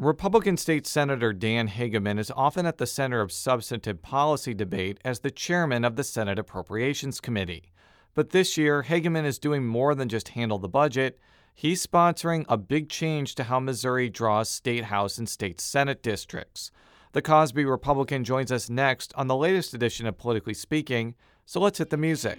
Republican State Senator Dan Hegeman is often at the center of substantive policy debate as the chairman of the Senate Appropriations Committee. But this year, Hegeman is doing more than just handle the budget. He's sponsoring a big change to how Missouri draws state House and state Senate districts. The Cosby Republican joins us next on the latest edition of Politically Speaking, so let's hit the music.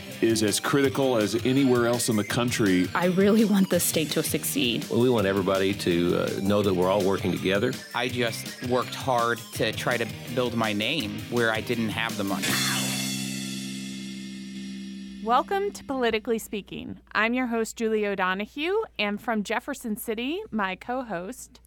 is as critical as anywhere else in the country. I really want the state to succeed. Well, we want everybody to uh, know that we're all working together. I just worked hard to try to build my name where I didn't have the money. Welcome to Politically Speaking. I'm your host, Julie O'Donoghue, and from Jefferson City, my co host,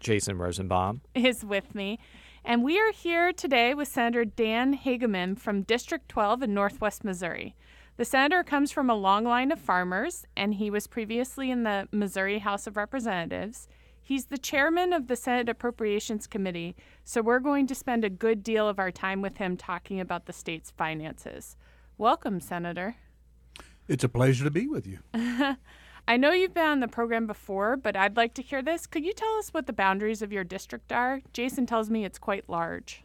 Jason Rosenbaum, is with me. And we are here today with Senator Dan Hegeman from District 12 in Northwest Missouri. The senator comes from a long line of farmers, and he was previously in the Missouri House of Representatives. He's the chairman of the Senate Appropriations Committee, so we're going to spend a good deal of our time with him talking about the state's finances. Welcome, Senator. It's a pleasure to be with you. I know you've been on the program before, but I'd like to hear this. Could you tell us what the boundaries of your district are? Jason tells me it's quite large.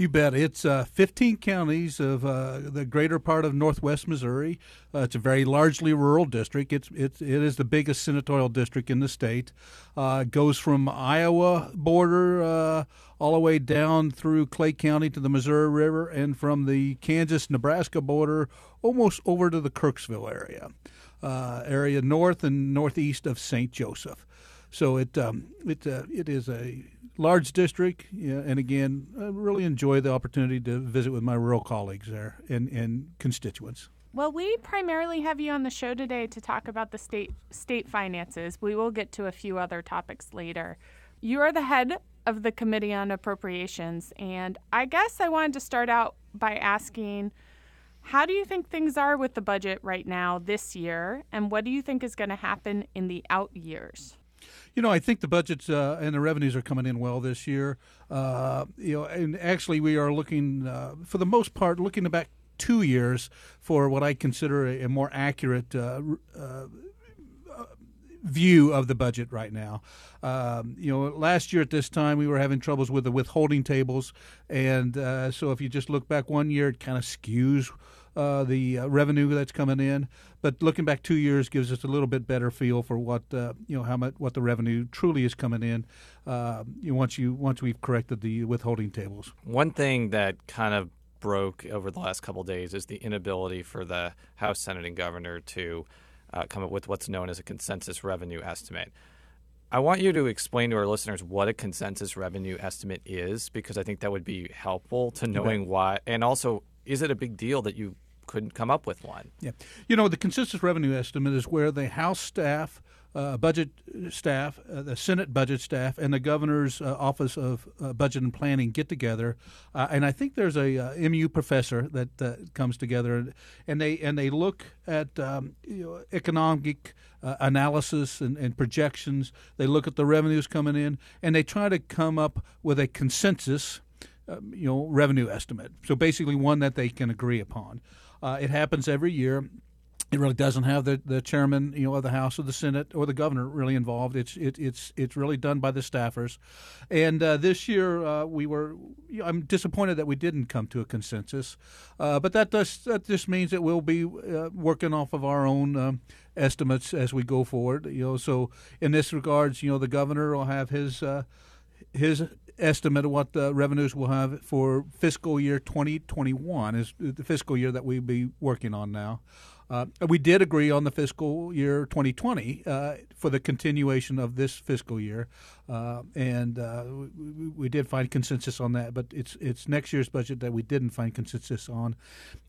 You bet. It's uh, 15 counties of uh, the greater part of northwest Missouri. Uh, it's a very largely rural district. It's, it's, it is the biggest senatorial district in the state. Uh, it goes from Iowa border uh, all the way down through Clay County to the Missouri River and from the Kansas Nebraska border almost over to the Kirksville area, uh, area north and northeast of St. Joseph. So it um, it uh, it is a large district, yeah, and again, I really enjoy the opportunity to visit with my rural colleagues there and, and constituents. Well, we primarily have you on the show today to talk about the state state finances. We will get to a few other topics later. You are the head of the Committee on Appropriations, and I guess I wanted to start out by asking how do you think things are with the budget right now this year, and what do you think is going to happen in the out years? You know, I think the budgets uh, and the revenues are coming in well this year. Uh, you know, and actually, we are looking, uh, for the most part, looking back two years for what I consider a, a more accurate uh, uh, view of the budget right now. Um, you know, last year at this time we were having troubles with the withholding tables, and uh, so if you just look back one year, it kind of skews uh, the uh, revenue that's coming in. But looking back two years gives us a little bit better feel for what uh, you know how much what the revenue truly is coming in. Uh, you know, once you once we've corrected the withholding tables. One thing that kind of broke over the last couple days is the inability for the House, Senate, and Governor to uh, come up with what's known as a consensus revenue estimate. I want you to explain to our listeners what a consensus revenue estimate is, because I think that would be helpful to knowing why, and also is it a big deal that you couldn't come up with one? Yeah. You know, the consensus revenue estimate is where the House staff, uh, budget staff, uh, the Senate budget staff, and the governor's uh, office of uh, budget and planning get together, uh, and I think there's a uh, MU professor that comes together, and they and they look at um, you know, economic analysis and, and projections. They look at the revenues coming in, and they try to come up with a consensus you know revenue estimate. So basically, one that they can agree upon. Uh, it happens every year. It really doesn't have the, the chairman, you know, of the House or the Senate or the governor really involved. It's it, it's it's really done by the staffers. And uh, this year uh, we were. You know, I'm disappointed that we didn't come to a consensus, uh, but that does that just means that we'll be uh, working off of our own. Um, estimates as we go forward, you know. So in this regards, you know, the governor will have his uh, his estimate of what the revenues will have for fiscal year 2021 is the fiscal year that we'll be working on now. Uh, we did agree on the fiscal year 2020 uh, for the continuation of this fiscal year. Uh, and uh, we, we, did find consensus on that. But it's it's next year's budget that we didn't find consensus on,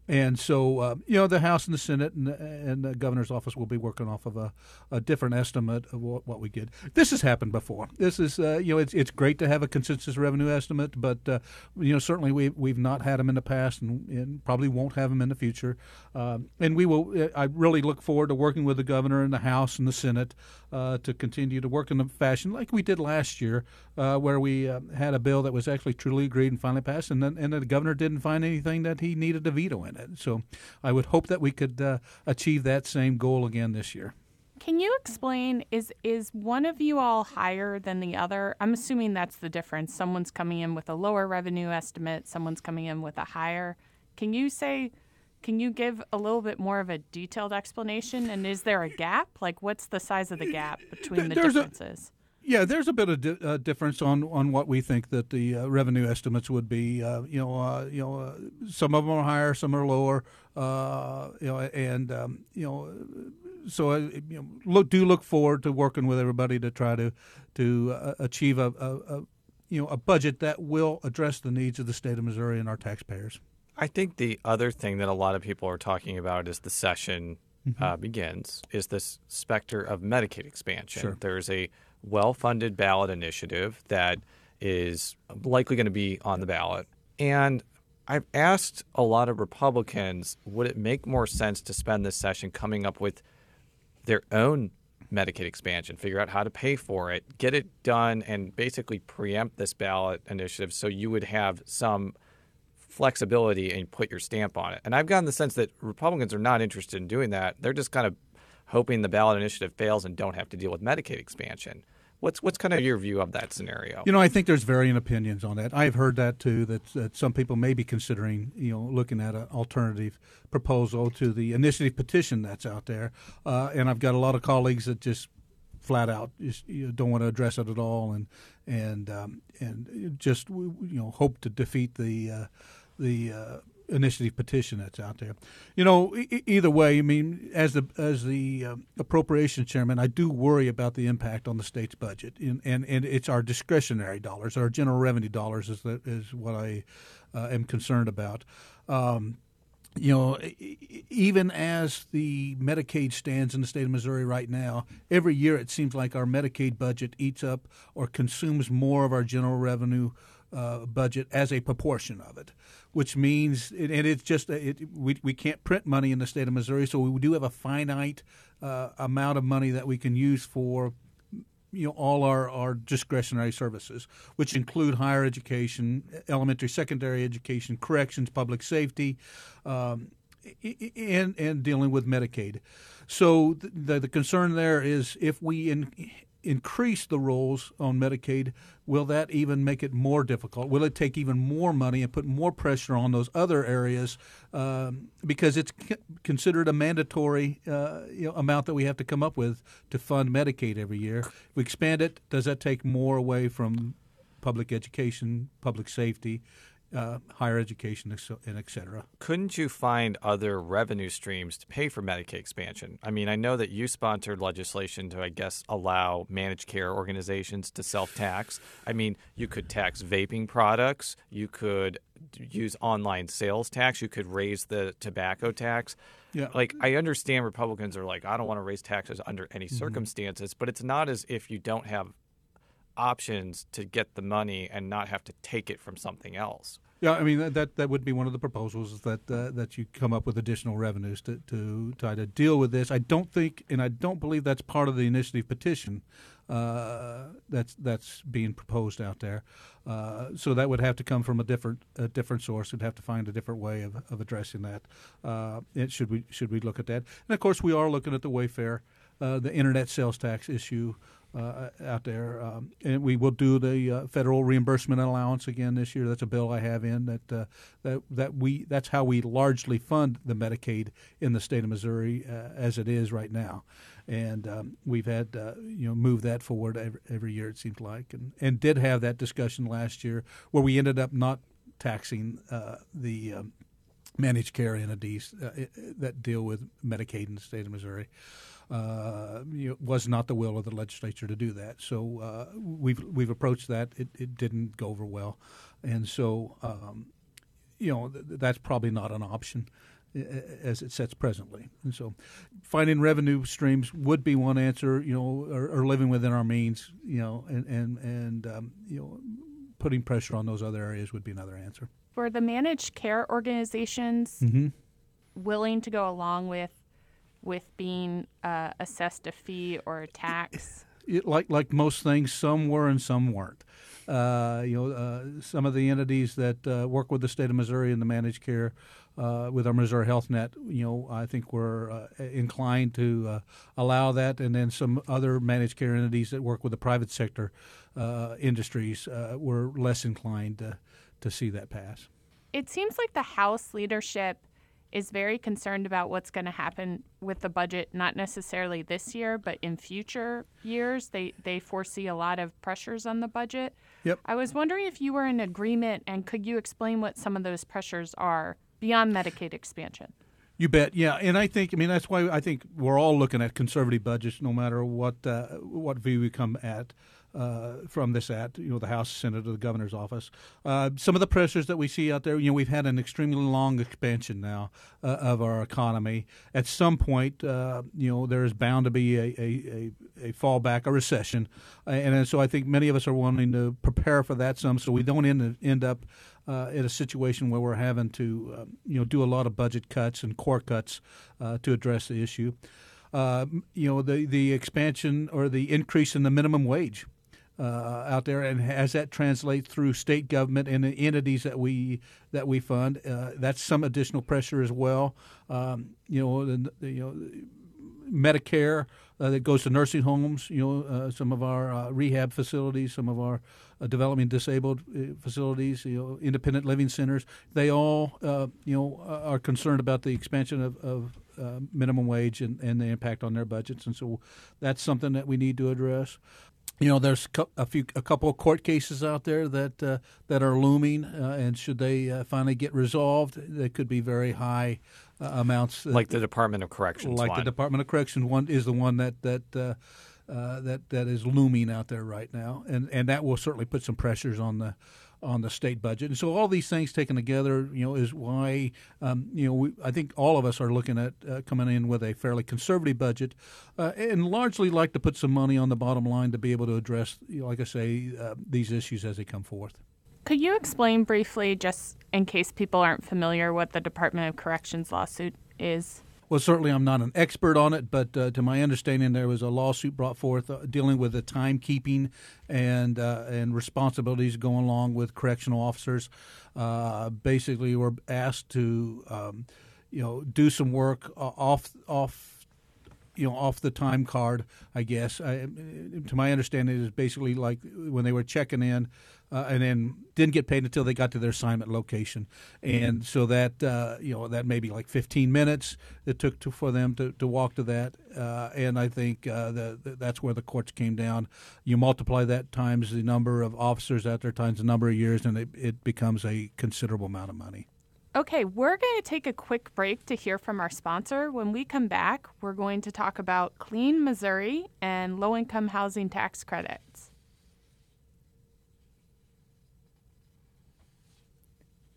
and so uh, you know the House and the Senate and, and the governor's office will be working off of a, a different estimate of what, what, we get. This has happened before. This is uh, you know it's it's great to have a consensus revenue estimate, but uh, you know certainly we we've not had them in the past and, and probably won't have them in the future. Um, and we will. I really look forward to working with the governor and the House and the Senate uh, to continue to work in a fashion like we did last year, uh, where we uh, had a bill that was actually truly agreed and finally passed, and then and the governor didn't find anything that he needed to veto in it. So I would hope that we could uh, achieve that same goal again this year. Can you explain is is one of you all higher than the other? I'm assuming that's the difference. Someone's coming in with a lower revenue estimate, someone's coming in with a higher. Can you say can you give a little bit more of a detailed explanation? And is there a gap? Like, what's the size of the gap between the there's differences? Yeah, there's a bit of di- uh, difference on, on what we think that the uh, revenue estimates would be. Uh, you know, uh, you know, uh, some of them are higher, some are lower. Uh, you know, and um, you know, so you know, look, do look forward to working with everybody to try to to achieve a, a, a you know a budget that will address the needs of the state of Missouri and our taxpayers. I think the other thing that a lot of people are talking about as the session mm-hmm. uh, begins is this specter of Medicaid expansion. Sure. There's a well funded ballot initiative that is likely going to be on the ballot. And I've asked a lot of Republicans would it make more sense to spend this session coming up with their own Medicaid expansion, figure out how to pay for it, get it done, and basically preempt this ballot initiative so you would have some flexibility and put your stamp on it. And I've gotten the sense that Republicans are not interested in doing that. They're just kind of hoping the ballot initiative fails and don't have to deal with Medicaid expansion. What's what's kind of your view of that scenario? You know, I think there's varying opinions on that. I've heard that too. That, that some people may be considering, you know, looking at an alternative proposal to the initiative petition that's out there. Uh, and I've got a lot of colleagues that just flat out just, you know, don't want to address it at all, and and um, and just you know hope to defeat the uh, the uh, initiative petition that's out there. You know, e- either way, I mean, as the as the uh, appropriation chairman, I do worry about the impact on the state's budget, and and, and it's our discretionary dollars, our general revenue dollars, is that is what I uh, am concerned about. Um, you know, even as the Medicaid stands in the state of Missouri right now, every year it seems like our Medicaid budget eats up or consumes more of our general revenue uh, budget as a proportion of it which means and it's just it, we we can't print money in the state of Missouri, so we do have a finite uh, amount of money that we can use for you know all our, our discretionary services, which include higher education, elementary, secondary education, corrections, public safety, um, and and dealing with Medicaid. So the the concern there is if we in, increase the rolls on Medicaid, will that even make it more difficult? Will it take even more money and put more pressure on those other areas um, because it's considered a mandatory uh, you know, amount that we have to come up with to fund Medicaid every year? If we expand it, does that take more away from public education, public safety? Uh, higher education, and et cetera. Couldn't you find other revenue streams to pay for Medicaid expansion? I mean, I know that you sponsored legislation to, I guess, allow managed care organizations to self tax. I mean, you could tax vaping products, you could use online sales tax, you could raise the tobacco tax. Yeah. Like I understand Republicans are like, I don't want to raise taxes under any mm-hmm. circumstances, but it's not as if you don't have options to get the money and not have to take it from something else. Yeah, I mean that that would be one of the proposals that uh, that you come up with additional revenues to, to try to deal with this. I don't think, and I don't believe that's part of the initiative petition uh, that's that's being proposed out there. Uh, so that would have to come from a different a different source. We'd have to find a different way of, of addressing that. Uh, should we should we look at that? And of course, we are looking at the Wayfair, uh, the internet sales tax issue uh, out there. Um, and we will do the uh, federal reimbursement allowance again this year. That's a bill I have in that uh, that that we that's how we largely fund the Medicaid in the state of Missouri uh, as it is right now. And um, we've had uh, you know move that forward every, every year it seems like, and and did have that discussion last year where we ended up not taxing uh, the um, managed care entities that deal with Medicaid in the state of Missouri. Uh, you know, was not the will of the legislature to do that. So uh, we've we've approached that. It, it didn't go over well, and so um, you know th- that's probably not an option as it sets presently. And so, finding revenue streams would be one answer. You know, or, or living within our means. You know, and and and um, you know, putting pressure on those other areas would be another answer. For the managed care organizations mm-hmm. willing to go along with with being uh, assessed a fee or a tax. It, like like most things, some were and some weren't. Uh, you know, uh, some of the entities that uh, work with the state of Missouri in the managed care uh, with our Missouri Health Net, you know, I think we're uh, inclined to uh, allow that, and then some other managed care entities that work with the private sector uh, industries uh, were less inclined to, to see that pass. It seems like the House leadership is very concerned about what's going to happen with the budget, not necessarily this year, but in future years. They they foresee a lot of pressures on the budget. Yep. I was wondering if you were in agreement, and could you explain what some of those pressures are beyond Medicaid expansion. You bet, yeah, and I think I mean that's why I think we're all looking at conservative budgets, no matter what uh, what view we come at uh, from this at you know the House, Senate, or the governor's office. Uh, some of the pressures that we see out there, you know, we've had an extremely long expansion now uh, of our economy. At some point, uh, you know, there is bound to be a, a, a, a fallback, a recession, and so I think many of us are wanting to prepare for that some, so we don't end end up uh, in a situation where we're having to, uh, you know, do a lot of budget cuts and core cuts to address the issue. You know, the the expansion or the increase in the minimum wage. Uh, out there, and as that translates through state government and the entities that we that we fund, uh, that's some additional pressure as well. Um, you know, the, you know, Medicare uh, that goes to nursing homes, you know, uh, some of our uh, rehab facilities, some of our uh, developing disabled uh, facilities, you know, independent living centers. They all, uh, you know, are concerned about the expansion of, of minimum wage and, and the impact on their budgets, and so that's something that we need to address you know, there's a few, a couple of court cases out there that uh, that are looming, uh, and should they uh, finally get resolved, they could be very high uh, amounts. Like the Department of Corrections. Like one. the Department of Corrections one is the one that that. Uh, uh, that that is looming out there right now, and and that will certainly put some pressures on the on the state budget. And so all these things taken together, you know, is why um, you know we, I think all of us are looking at uh, coming in with a fairly conservative budget, uh, and largely like to put some money on the bottom line to be able to address, you know, like I say, uh, these issues as they come forth. Could you explain briefly, just in case people aren't familiar, what the Department of Corrections lawsuit is? Well, certainly I'm not an expert on it, but uh, to my understanding, there was a lawsuit brought forth uh, dealing with the timekeeping and uh, and responsibilities going along with correctional officers. Uh, basically, we're asked to um, you know do some work off off you know off the time card. I guess I, to my understanding, it is basically like when they were checking in, uh, and then didn't get paid until they got to their assignment location, and so that uh, you know that maybe like 15 minutes it took to, for them to, to walk to that, uh, and I think uh, the, the, that's where the courts came down. You multiply that times the number of officers out there times the number of years, and it, it becomes a considerable amount of money. Okay, we're going to take a quick break to hear from our sponsor. When we come back, we're going to talk about Clean Missouri and low income housing tax credits.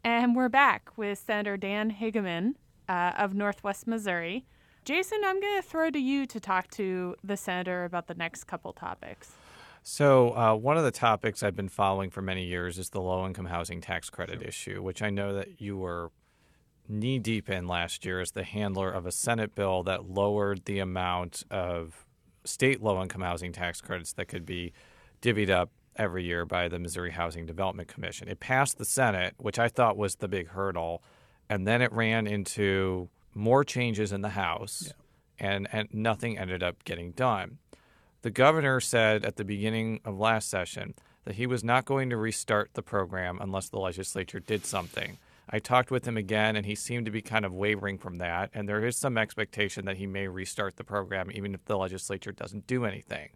And we're back with Senator Dan Hegeman uh, of Northwest Missouri. Jason, I'm going to throw to you to talk to the senator about the next couple topics. So, uh, one of the topics I've been following for many years is the low income housing tax credit sure. issue, which I know that you were knee deep in last year as the handler of a Senate bill that lowered the amount of state low income housing tax credits that could be divvied up every year by the Missouri Housing Development Commission. It passed the Senate, which I thought was the big hurdle, and then it ran into more changes in the House, yeah. and, and nothing ended up getting done. The governor said at the beginning of last session that he was not going to restart the program unless the legislature did something. I talked with him again, and he seemed to be kind of wavering from that. And there is some expectation that he may restart the program even if the legislature doesn't do anything.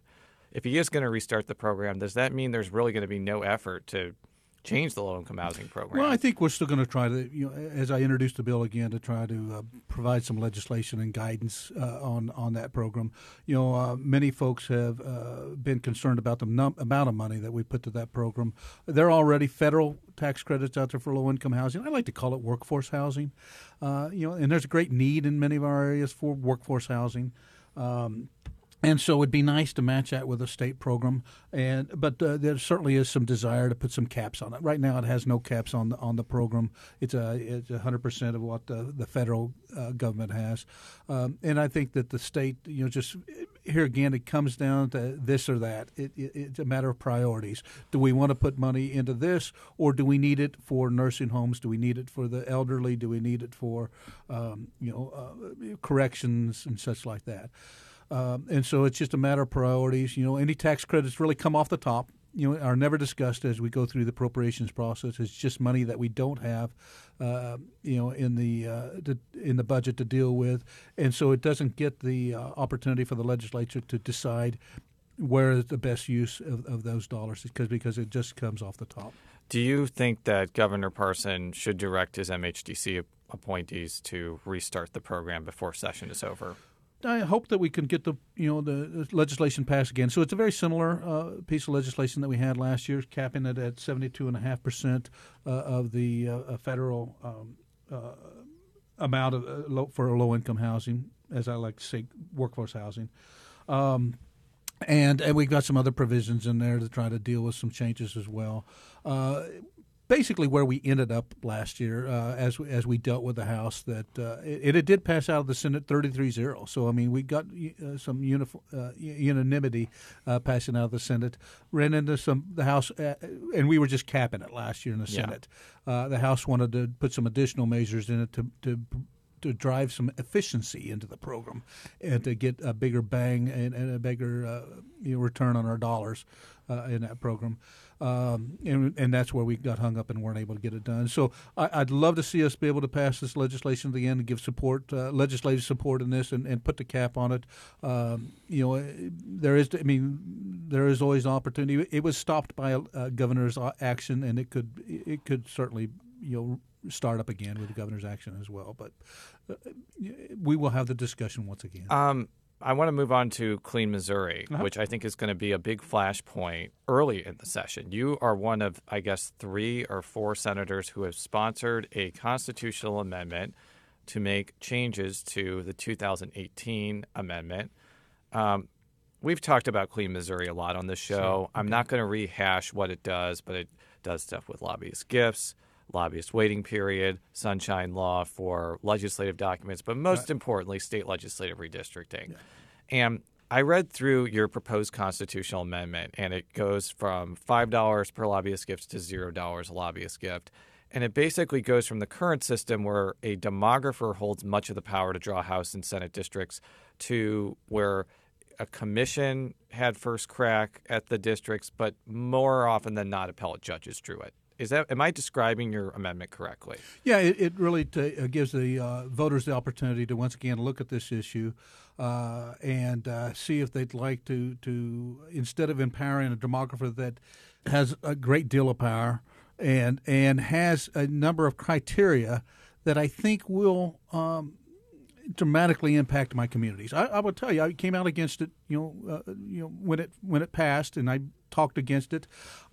If he is going to restart the program, does that mean there's really going to be no effort to change the low income housing program. Well, I think we're still going to try to, you know, as I introduced the bill again, to try to uh, provide some legislation and guidance uh, on on that program. You know, uh, many folks have uh, been concerned about the num- amount of money that we put to that program. There are already federal tax credits out there for low income housing. I like to call it workforce housing. Uh, you know, and there's a great need in many of our areas for workforce housing. Um, and so it'd be nice to match that with a state program, and but uh, there certainly is some desire to put some caps on it. Right now, it has no caps on the on the program. It's a it's hundred percent of what the the federal uh, government has, um, and I think that the state, you know, just here again, it comes down to this or that. It, it, it's a matter of priorities. Do we want to put money into this, or do we need it for nursing homes? Do we need it for the elderly? Do we need it for um, you know uh, corrections and such like that? Um, and so it's just a matter of priorities. You know, any tax credits really come off the top. You know, are never discussed as we go through the appropriations process. It's just money that we don't have, uh, you know, in the uh, to, in the budget to deal with, and so it doesn't get the uh, opportunity for the legislature to decide where is the best use of, of those dollars because because it just comes off the top. Do you think that Governor Parson should direct his MHDC appointees to restart the program before session is over? I hope that we can get the you know the legislation passed again. So it's a very similar uh, piece of legislation that we had last year, capping it at seventy two and a half percent uh, of the uh, federal um, uh, amount of uh, low, for low income housing, as I like to say, workforce housing. Um, and, and we've got some other provisions in there to try to deal with some changes as well. Basically where we ended up last year uh, as as we dealt with the House. That uh, it, it, did pass out of the Senate 33-0. So I mean, we got uh, some unif- uh, unanimity uh, passing out of the Senate. Ran into some the House, uh, and we were just capping it last year in the Senate. Yeah. the House wanted to put some additional measures in it to to to drive some efficiency into the program and to get a bigger bang and, and a bigger uh, you know, return on our dollars uh, in that program. Um, and, and that's where we got hung up and weren't able to get it done. So I, would love to see us be able to pass this legislation at the end and give support, uh, legislative support in this, and, and put the cap on it. Um, you know, there is, I mean, there is always an opportunity. It was stopped by a, a governor's action, and it could, it could certainly, you know, start up again with the governor's action as well. But uh, we will have the discussion once again. Um, I want to move on to Clean Missouri, uh-huh. which I think is going to be a big flashpoint early in the session. You are one of, I guess, three or four senators who have sponsored a constitutional amendment to make changes to the 2018 amendment. Um, we've talked about Clean Missouri a lot on this show. Sure. Okay. I'm not going to rehash what it does, but it does stuff with lobbyist gifts, lobbyist waiting period, sunshine law for legislative documents, but most right. importantly, state legislative redistricting. Yeah. And I read through your proposed constitutional amendment, and it goes from $5 per lobbyist gift to $0 a lobbyist gift. And it basically goes from the current system where a demographer holds much of the power to draw House and Senate districts to where a commission had first crack at the districts, but more often than not, appellate judges drew it. Is that am I describing your amendment correctly? Yeah, it, it really t- uh, gives the uh, voters the opportunity to once again look at this issue uh, and uh, see if they'd like to to instead of empowering a demographer that has a great deal of power and and has a number of criteria that I think will um, dramatically impact my communities. I, I will tell you, I came out against it. You know, uh, you know when it when it passed, and I talked against it.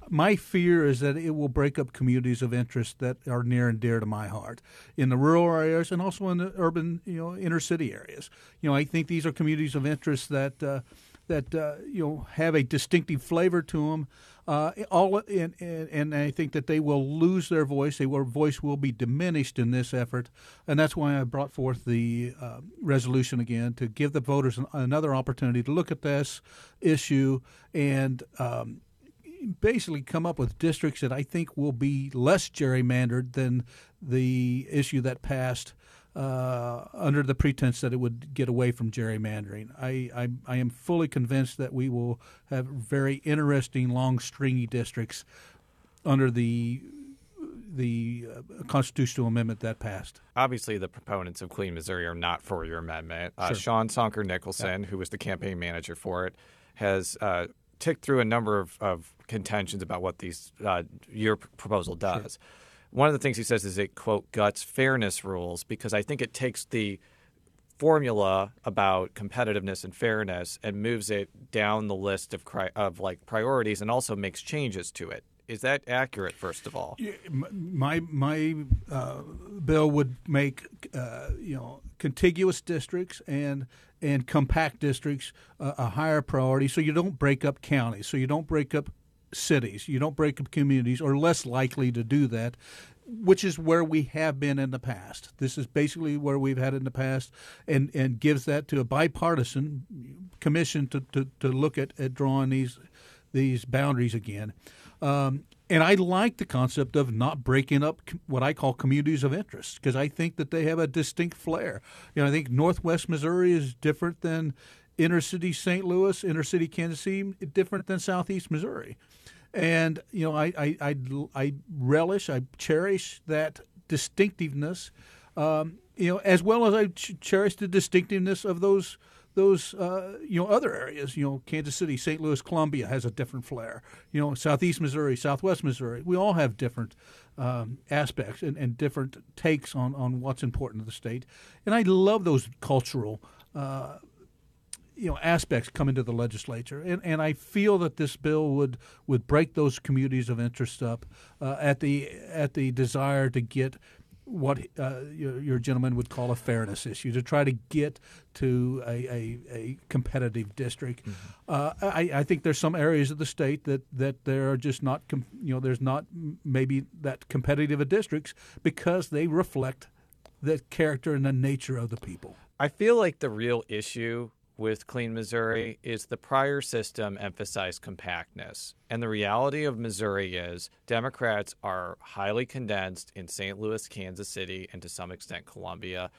My fear is that it will break up communities of interest that are near and dear to my heart in the rural areas and also in the urban, you know, inner city areas. You know, I think these are communities of interest that uh, that uh, you know have a distinctive flavor to them. Uh, all and, and, I think that they will lose their voice. Their voice will be diminished in this effort, and that's why I brought forth the uh, resolution again to give the voters an, another opportunity to look at this issue and. Um, basically come up with districts that I think will be less gerrymandered than the issue that passed uh, under the pretense that it would get away from gerrymandering. I, I, I am fully convinced that we will have very interesting, long, stringy districts under the the uh, constitutional amendment that passed. Obviously, the proponents of Clean Missouri are not for your amendment. Uh, sure. Sean Soendker Nicholson, yeah. who was the campaign manager for it, has uh, tick through a number of, of contentions about what these uh, your proposal does. Sure. One of the things he says is it quote guts fairness rules because I think it takes the formula about competitiveness and fairness and moves it down the list of cri- of like priorities and also makes changes to it. Is that accurate? First of all, my my uh, bill would make uh, you know contiguous districts and and compact districts uh, a higher priority, so you don't break up counties, so you don't break up cities, you don't break up communities, or less likely to do that which is where we have been in the past. This is basically where we've had it in the past, and, and gives that to a bipartisan commission to, to, to look at, at drawing these these boundaries again. Um, and I like the concept of not breaking up what I call communities of interest because I think that they have a distinct flair. You know, I think Northwest Missouri is different than inner city St. Louis, inner city Kansas City, different than Southeast Missouri. And you know, I I, I, I relish, I cherish that distinctiveness, um, you know, as well as I ch- cherish the distinctiveness of those those uh, you know other areas. You know, Kansas City, St. Louis, Columbia has a different flair. You know, Southeast Missouri, Southwest Missouri, we all have different um, aspects and, and different takes on on what's important to the state. And I love those cultural. Uh, you know aspects come into the legislature, and, and I feel that this bill would would break those communities of interest up uh, at the at the desire to get what uh, your, your, gentleman would call a fairness issue to try to get to a, a, a competitive district. Mm-hmm. Uh, I, I, think there's some areas of the state that, that there are just not com- you know there's not maybe that competitive of districts because they reflect the character and the nature of the people. I feel like the real issue with Clean Missouri is the prior system emphasized compactness. And the reality of Missouri is Democrats are highly condensed in St. Louis, Kansas City, and to some extent Columbia,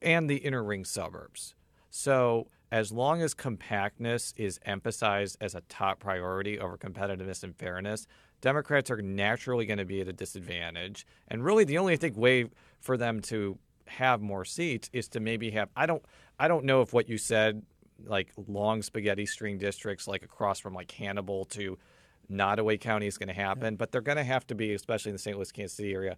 and the inner ring suburbs. So, as long as compactness is emphasized as a top priority over competitiveness and fairness, Democrats are naturally going to be at a disadvantage. And really, the only I think way for them to have more seats is to maybe have I don't I don't know if what you said like long spaghetti string districts like across from like Hannibal to Nodaway County is going to happen, yeah. but they're going to have to be, especially in the St. Louis, Kansas City area.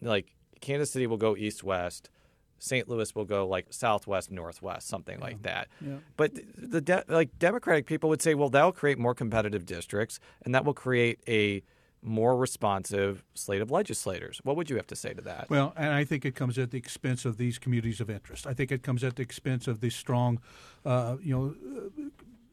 Like Kansas City will go east west, St. Louis will go like southwest northwest, something yeah. like that. Yeah. But the de- like Democratic people would say, well, that'll create more competitive districts, and that will create a more responsive slate of legislators. What would you have to say to that? Well, and I think it comes at the expense of these communities of interest. I think it comes at the expense of the strong, uh, you know,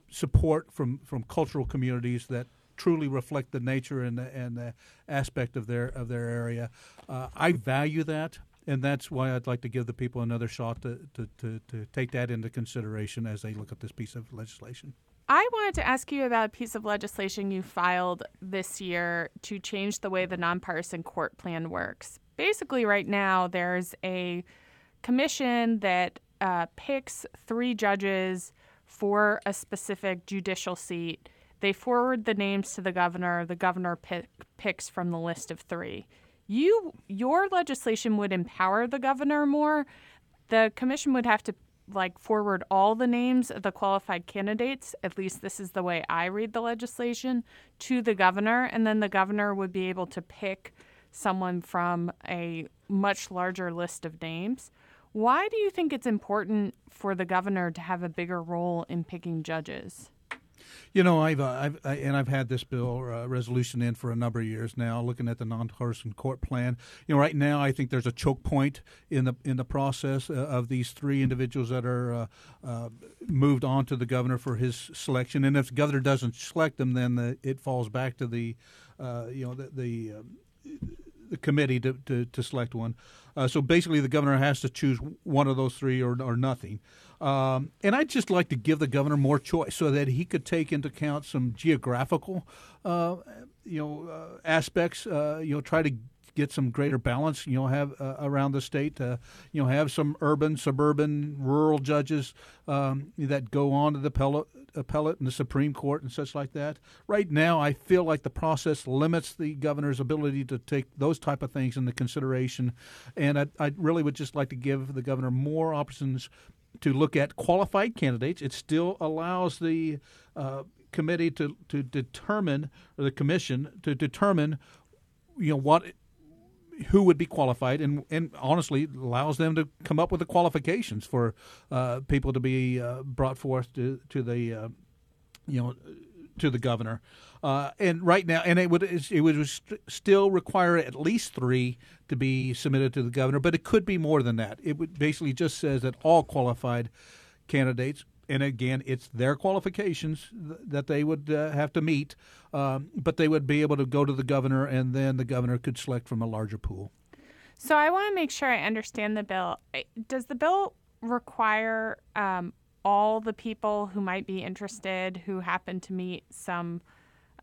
support from, from cultural communities that truly reflect the nature and the, and the aspect of their of their area. Uh, I value that. And that's why I'd like to give the people another shot to, to, to, to take that into consideration as they look at this piece of legislation. I wanted to ask you about a piece of legislation you filed this year to change the way the nonpartisan court plan works. Basically, right now, there's a commission that uh, picks three judges for a specific judicial seat. They forward the names to the governor. The governor pick, picks from the list of three. You, your legislation would empower the governor more. The commission would have to like forward all the names of the qualified candidates, at least this is the way I read the legislation, to the governor, and then the governor would be able to pick someone from a much larger list of names. Why do you think it's important for the governor to have a bigger role in picking judges? You know, I've, uh, I've I, and I've had this bill uh, resolution in for a number of years now, looking at the nonpartisan court plan. You know, right now I think there's a choke point in the in the process uh, of these three individuals that are uh, uh, moved on to the governor for his selection. And if the governor doesn't select them, then the, it falls back to the uh, you know the, the the committee to, to, to select one. Uh, so basically, the governor has to choose one of those three or, or nothing. Um, and I'd just like to give the governor more choice so that he could take into account some geographical, uh, you know, uh, aspects. Uh, you know, try to get some greater balance. You know, have uh, around the state. Uh, you know, have some urban, suburban, rural judges um, that go on to the appellate, appellate and the Supreme Court and such like that. Right now, I feel like the process limits the governor's ability to take those type of things into consideration, and I, I really would just like to give the governor more options to look at qualified candidates. It still allows the uh, committee to to determine or the commission to determine you know what who would be qualified and and honestly allows them to come up with the qualifications for uh, people to be uh, brought forth to to the uh, you know to the governor. Uh, and right now, and it would it would st- still require at least three to be submitted to the governor, but it could be more than that. It would basically just says that all qualified candidates, and again, it's their qualifications th- that they would uh, have to meet, um, but they would be able to go to the governor, and then the governor could select from a larger pool. So I want to make sure I understand the bill. Does the bill require um, all the people who might be interested who happen to meet some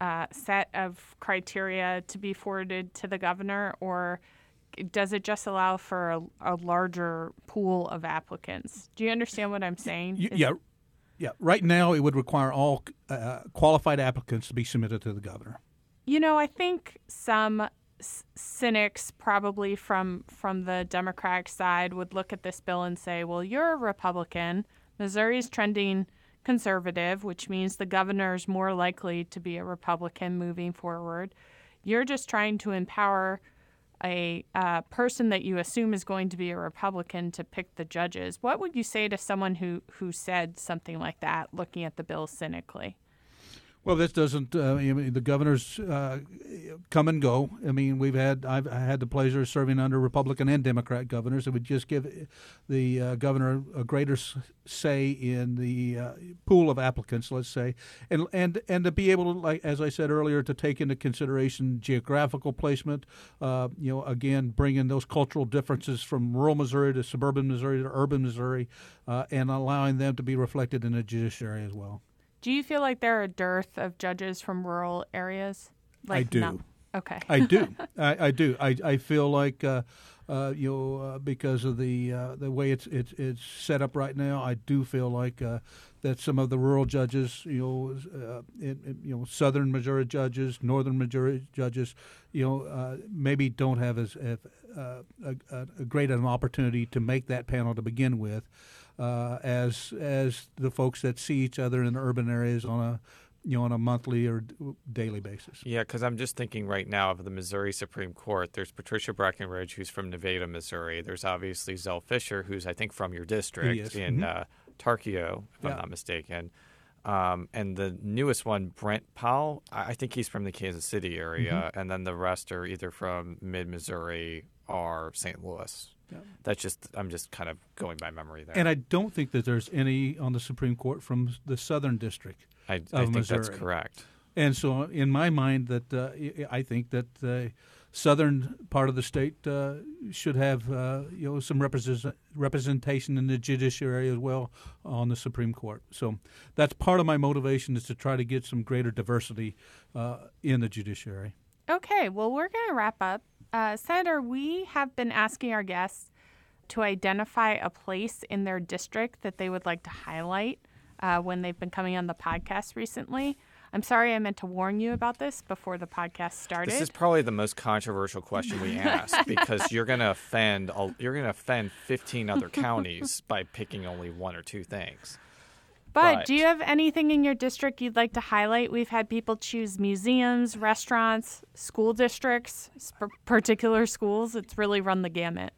uh, set of criteria to be forwarded to the governor, or does it just allow for a, a larger pool of applicants? Do you understand what I'm saying? Y- yeah. Yeah, right now it would require all uh, qualified applicants to be submitted to the governor. You know, I think some cynics probably from from the Democratic side would look at this bill and say, "Well, you're a Republican. Missouri's trending conservative, which means the governor is more likely to be a Republican moving forward. You're just trying to empower a uh, person that you assume is going to be a Republican to pick the judges. What would you say to someone who, who said something like that, looking at the bill cynically? Well, this doesn't. Uh, I mean, the governors uh, come and go. I mean, we've had I've had the pleasure of serving under Republican and Democrat governors. It would just give the uh, governor a greater say in the uh, pool of applicants, let's say, and and and to be able to, like as I said earlier, to take into consideration geographical placement. Uh, you know, again, bringing those cultural differences from rural Missouri to suburban Missouri to urban Missouri, uh, and allowing them to be reflected in the judiciary as well. Do you feel like there are a dearth of judges from rural areas? Like I do. No. Okay. I do. I, I, do. I, I feel like uh, uh, you know uh, because of the uh, the way it's, it's it's set up right now. I do feel like uh, that some of the rural judges, you know, uh, in, in, you know, southern Missouri judges, northern Missouri judges, you know, maybe don't have as, as a, a, great an opportunity to make that panel to begin with uh, as as the folks that see each other in urban areas on a you know on a monthly or daily basis. Yeah, because I'm just thinking right now of the Missouri Supreme Court. There's Patricia Breckenridge, who's from Nevada, Missouri. There's obviously Zel Fischer, who's I think from your district in mm-hmm. uh, Tarkio, if yeah. I'm not mistaken. Um, and the newest one, Brent Powell, I think he's from the Kansas City area, mm-hmm. and then the rest are either from mid Missouri or St. Louis. Yeah. That's just I'm just kind of going by memory there. And I don't think that there's any on the Supreme Court from the Southern District. I, I think Missouri. that's correct. And so, in my mind, that uh, I think that the southern part of the state uh, should have uh, you know some represent- representation in the judiciary as well on the Supreme Court. So that's part of my motivation is to try to get some greater diversity uh, in the judiciary. Okay, well, we're going to wrap up uh, Senator, we have been asking our guests to identify a place in their district that they would like to highlight uh, when they've been coming on the podcast recently. I'm sorry I meant to warn you about this before the podcast started. This is probably the most controversial question we ask because you're going to offend you're going to offend 15 other counties by picking only one or two things. But, but, do you have anything in your district you'd like to highlight? We've had people choose museums, restaurants, school districts, particular schools. It's really run the gamut.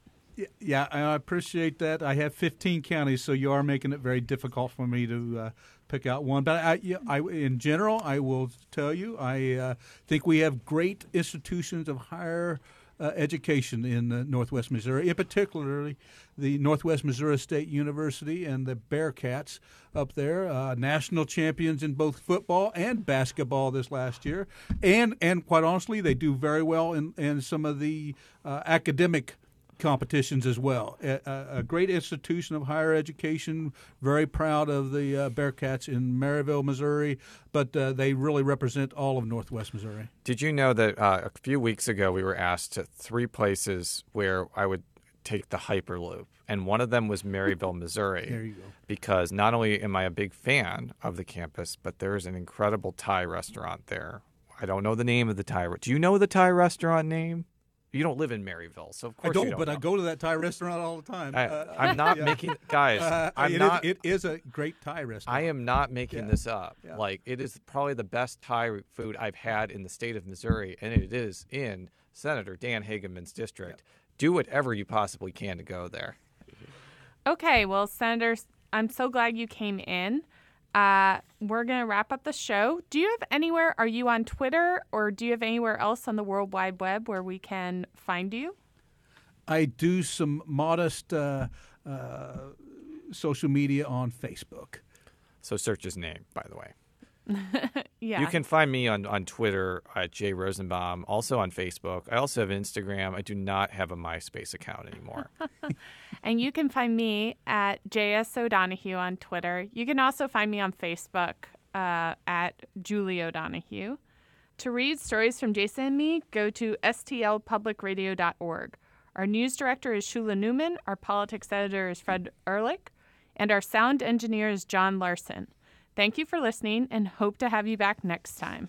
Yeah, I appreciate that. I have 15 counties, so you are making it very difficult for me to uh, pick out one. But I, I, in general, I will tell you, I uh, think we have great institutions of higher uh, education in uh, Northwest Missouri, in particularly the Northwest Missouri State University and the Bearcats up there, uh, national champions in both football and basketball this last year, and and quite honestly, they do very well in in some of the uh, academic competitions as well. A, a, great institution of higher education. Very proud of the uh, Bearcats in Maryville, Missouri, but uh, they really represent all of Northwest Missouri. Did you know that uh, a few weeks ago we were asked to three places where I would take the Hyperloop, and one of them was Maryville, Missouri. there you go. Because not only am I a big fan of the campus, but there's an incredible Thai restaurant there. I don't know the name of the Thai. Do you know the Thai restaurant name? You don't live in Maryville, so of I course don't, you don't but I go to that Thai restaurant all the time. I, Uh, I'm not yeah. making guys. Uh, I'm it is- not. it is a great Thai restaurant. I am not making Yeah. this up. Yeah. Like it is probably the best Thai food I've had in the state of Missouri, and it is in Senator Dan Hegeman's district. Do whatever you possibly can to go there. Okay, well, Senator, I'm so glad you came in. Uh, we're going to wrap up the show. Do you have anywhere, are you on Twitter or do you have anywhere else on the World Wide Web where we can find you? I do some modest uh, uh, social media on Facebook. So search his name, by the way. Yeah. You can find me on, on Twitter at Jay Rosenbaum, also on Facebook. I also have Instagram. I do not have a MySpace account anymore. And you can find me at JS O'Donoghue on Twitter. You can also find me on Facebook uh, at Julie O'Donoghue. To read stories from Jason and me, go to stlpublicradio.org. Our news director is Shula Neuman, our politics editor is Fred Ehrlich, and our sound engineer is John Larson. Thank you for listening and hope to have you back next time.